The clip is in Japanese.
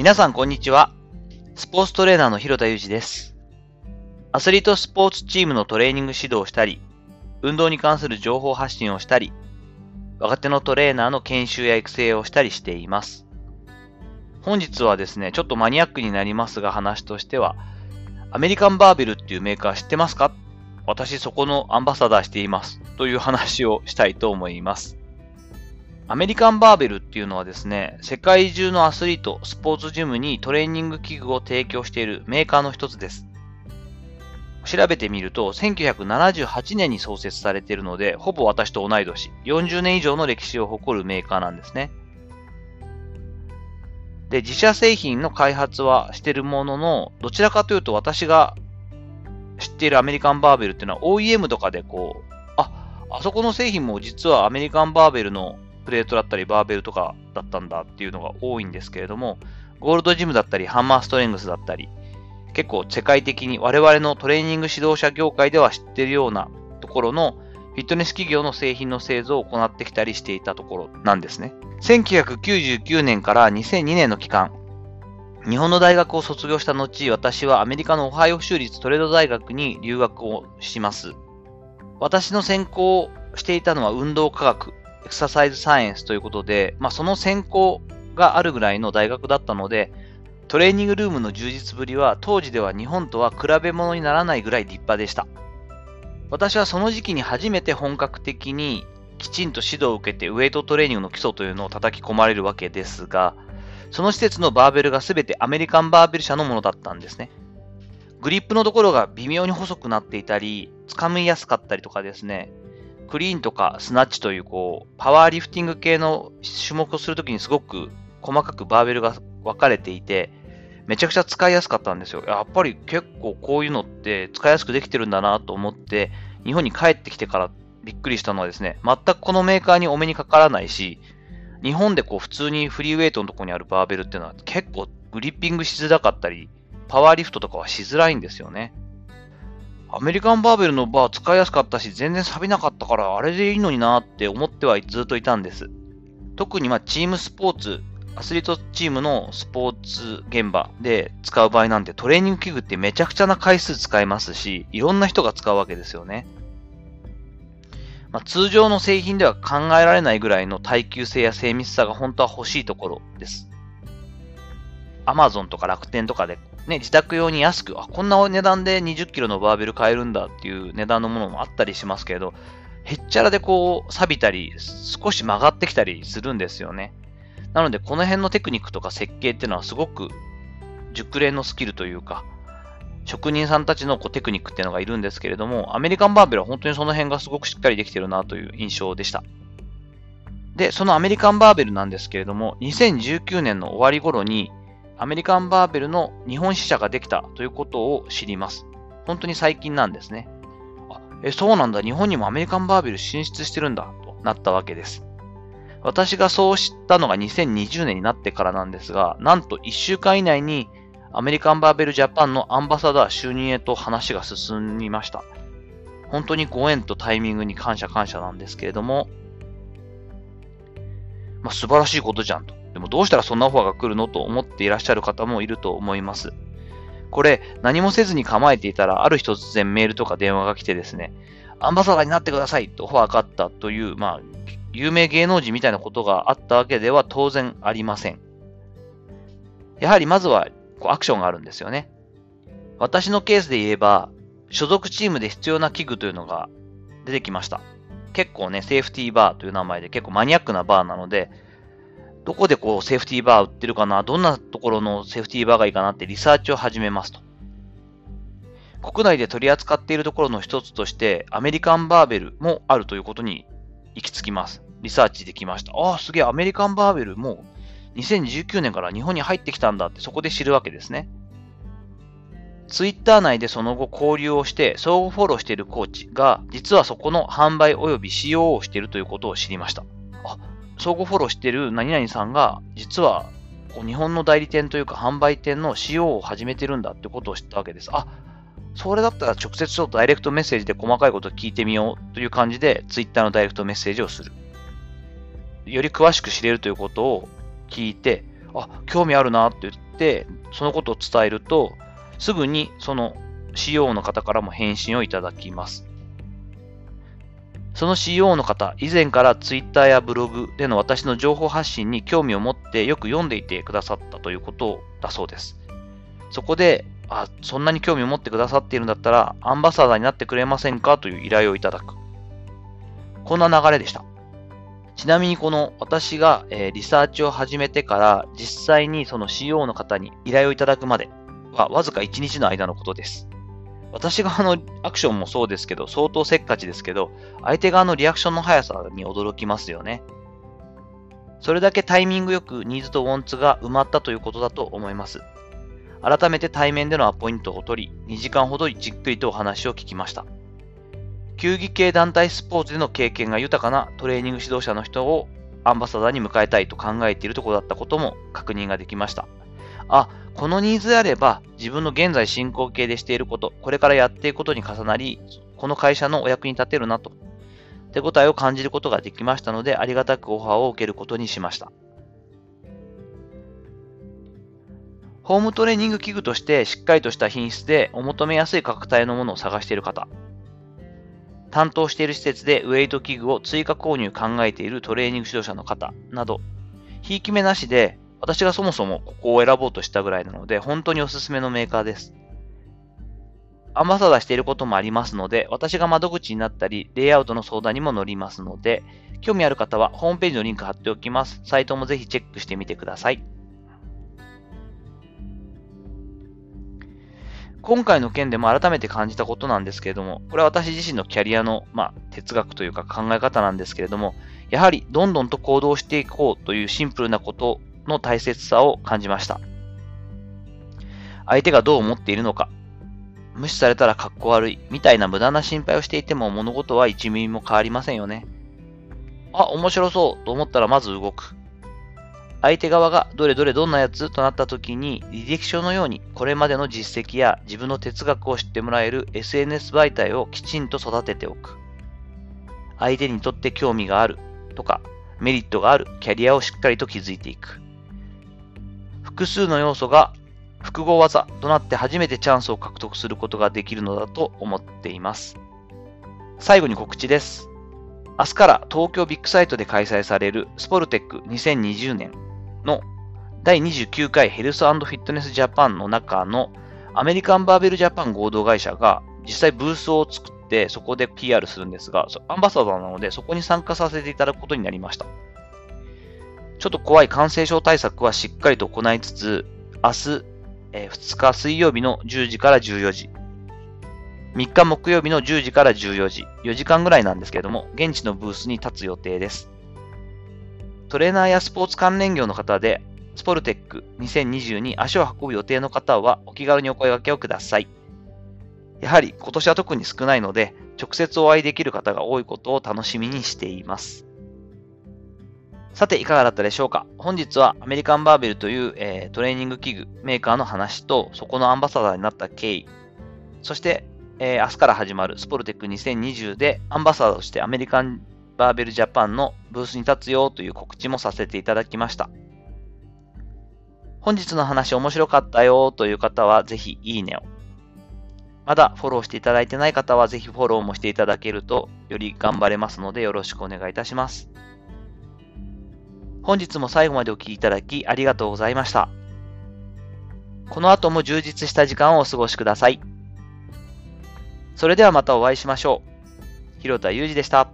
皆さんこんにちは。スポーツトレーナーの広田裕二です。アスリートスポーツチームのトレーニング指導をしたり、運動に関する情報発信をしたり、若手のトレーナーの研修や育成をしたりしています。本日はですね、ちょっとマニアックになりますが話としては、アメリカンバーベルっていうメーカー知ってますか？私そこのアンバサダーしています。という話をしたいと思います。アメリカンバーベルっていうのはですね、世界中のアスリート、スポーツジムにトレーニング器具を提供しているメーカーの一つです。調べてみると、1978年に創設されているので、ほぼ私と同い年、40年以上の歴史を誇るメーカーなんですね。で、自社製品の開発はしてるものの、どちらかというと私が知っているアメリカンバーベルっていうのは OEM とかでこう、あ、あそこの製品も実はアメリカンバーベルのプレートだったりバーベルとかだったんだっていうのが多いんですけれども、ゴールドジムだったりハンマーストレングスだったり、結構世界的に我々のトレーニング指導者業界では知ってるようなところのフィットネス企業の製品の製造を行ってきたりしていたところなんですね。1999年から2002年の期間、日本の大学を卒業した後、私はアメリカのオハイオ州立トレード大学に留学をします。私の専攻していたのは運動科学、エクササイズサイエンスということで、まあ、その専攻があるぐらいの大学だったので、トレーニングルームの充実ぶりは当時では日本とは比べ物にならないぐらい立派でした。私はその時期に初めて本格的にきちんと指導を受けてウェイトトレーニングの基礎というのを叩き込まれるわけですが、その施設のバーベルが全てアメリカンバーベル社のものだったんですね。グリップのところが微妙に細くなっていたり、掴みやすかったりとかですね、クリーンとかスナッチというこう、パワーリフティング系の種目をするときにすごく細かくバーベルが分かれていて、めちゃくちゃ使いやすかったんですよ。やっぱり結構こういうのって使いやすくできてるんだなと思って、日本に帰ってきてからびっくりしたのはですね、全くこのメーカーにお目にかからないし、日本でこう普通にフリーウェイトのところにあるバーベルっていうのは結構グリッピングしづらかったり、パワーリフトとかはしづらいんですよね。アメリカンバーベルのバー使いやすかったし、全然錆びなかったから、あれでいいのになって思ってはずっといたんです。特にまチームスポーツ、アスリートチームのスポーツ現場で使う場合なんてトレーニング器具ってめちゃくちゃな回数使えますし、いろんな人が使うわけですよね。まあ、通常の製品では考えられないぐらいの耐久性や精密さが本当は欲しいところです。Amazon とか楽天とかでね、自宅用に安く、あ、こんな値段で20キロのバーベル買えるんだっていう値段のものもあったりしますけれど、へっちゃらでこう、錆びたり、少し曲がってきたりするんですよね。なので、この辺のテクニックとか設計っていうのはすごく熟練のスキルというか、職人さんたちのこうテクニックっていうのがいるんですけれども、アメリカンバーベルは本当にその辺がすごくしっかりできてるなという印象でした。で、そのアメリカンバーベルなんですけれども、2019年の終わり頃に、アメリカンバーベルの日本支社ができたということを知ります。本当に最近なんですね。あえ、そうなんだ、日本にもアメリカンバーベル進出してるんだ、となったわけです。私がそう知ったのが2020年になってからなんですが、なんと1週間以内にアメリカンバーベルジャパンのアンバサダー就任へと話が進みました。本当にご縁とタイミングに感謝感謝なんですけれども、まあ、素晴らしいことじゃんと。でもどうしたらそんなオファーが来るのと思っていらっしゃる方もいると思います。これ、何もせずに構えていたら、ある日突然メールとか電話が来てですね、アンバサダーになってくださいとオファーがあったという、まあ、有名芸能人みたいなことがあったわけでは当然ありません。やはりまずはこうアクションがあるんですよね。私のケースで言えば、所属チームで必要な器具というのが出てきました。結構ね、セーフティーバーという名前で結構マニアックなバーなので、どこでこうセーフティーバー売ってるかな、どんなところのセーフティーバーがいいかなってリサーチを始めますと。国内で取り扱っているところの一つとして、アメリカンバーベルもあるということに行き着きます。リサーチできました。ああ、すげえ、アメリカンバーベルも2019年から日本に入ってきたんだってそこで知るわけですね。ツイッター内でその後交流をして相互フォローしているコーチが実はそこの販売及び使用をしているということを知りました。あ、相互フォローしてる何々さんが実はこう日本の代理店というか販売店の使用を始めてるんだってことを知ったわけです。あ、それだったら直接ちょっとダイレクトメッセージで細かいこと聞いてみようという感じでツイッターのダイレクトメッセージをする。より詳しく知れるということを聞いて、あ、興味あるなって言って、そのことを伝えると、すぐにその CO の方からも返信をいただきます。その CO の方、以前から Twitter やブログでの私の情報発信に興味を持ってよく読んでいてくださったということだそうです。そこで、あ、そんなに興味を持ってくださっているんだったら、アンバサダーになってくれませんかという依頼をいただく。こんな流れでした。ちなみにこの私が、え、リサーチを始めてから実際にその CO の方に依頼をいただくまではわずか1日の間のことです。私側のアクションもそうですけど、相当せっかちですけど、相手側のリアクションの速さに驚きますよね。それだけタイミングよくニーズとウォンツが埋まったということだと思います。改めて対面でのアポイントを取り、2時間ほどじっくりとお話を聞きました。球技系団体スポーツでの経験が豊かなトレーニング指導者の人をアンバサダーに迎えたいと考えているところだったことも確認ができました。あ、このニーズであれば自分の現在進行形でしていること、これからやっていくことに重なり、この会社のお役に立てるなと、手応えを感じることができましたので、ありがたくオファーを受けることにしました。ホームトレーニング器具としてしっかりとした品質でお求めやすい価格帯のものを探している方、担当している施設でウェイト器具を追加購入考えているトレーニング指導者の方など、ひいき目なしで私がそもそもここを選ぼうとしたぐらいなので、本当におすすめのメーカーです。アンバサダーしていることもありますので、私が窓口になったり、レイアウトの相談にも乗りますので、興味ある方はホームページのリンク貼っておきます。サイトもぜひチェックしてみてください。今回の件でも改めて感じたことなんですけれども、これは私自身のキャリアの、まあ、哲学というか考え方なんですけれども、やはりどんどんと行動していこうというシンプルなことの大切さを感じました。相手がどう思っているのか、無視されたら格好悪い、みたいな無駄な心配をしていても物事は1ミリも変わりませんよね。あ、面白そうと思ったらまず動く。相手側がどれどれどんなやつとなった時に履歴書のようにこれまでの実績や自分の哲学を知ってもらえる SNS 媒体をきちんと育てておく。相手にとって興味があるとかメリットがあるキャリアをしっかりと築いていく。複数の要素が複合技となって初めてチャンスを獲得することができるのだと思っています。最後に告知です。明日から東京ビッグサイトで開催されるスポルテック2020年の第29回ヘルスフィットネスジャパンの中のアメリカンバーベルジャパン合同会社が実際ブースを作ってそこで PR するんですが、アンバサダーなのでそこに参加させていただくことになりました。ちょっと怖い感染症対策はしっかりと行いつつ、明日、えー、2日水曜日の10時から14時、3日木曜日の10時から14時、4時間ぐらいなんですけれども、現地のブースに立つ予定です。トレーナーやスポーツ関連業の方で、スポルテック2020に足を運ぶ予定の方はお気軽にお声掛けをください。やはり今年は特に少ないので、直接お会いできる方が多いことを楽しみにしています。さて、いかがだったでしょうか？本日はアメリカンバーベルという、えー、トレーニング器具メーカーの話と、そこのアンバサダーになった経緯、そして、えー、明日から始まるスポルテック2020でアンバサダーとしてアメリカンバーベルジャパンのブースに立つよという告知もさせていただきました。本日の話面白かったよという方はぜひいいねを。まだフォローしていただいてない方はぜひフォローもしていただけるとより頑張れますのでよろしくお願いいたします。本日も最後までお聴きいただきありがとうございました。この後も充実した時間をお過ごしください。それではまたお会いしましょう。広田祐二でした。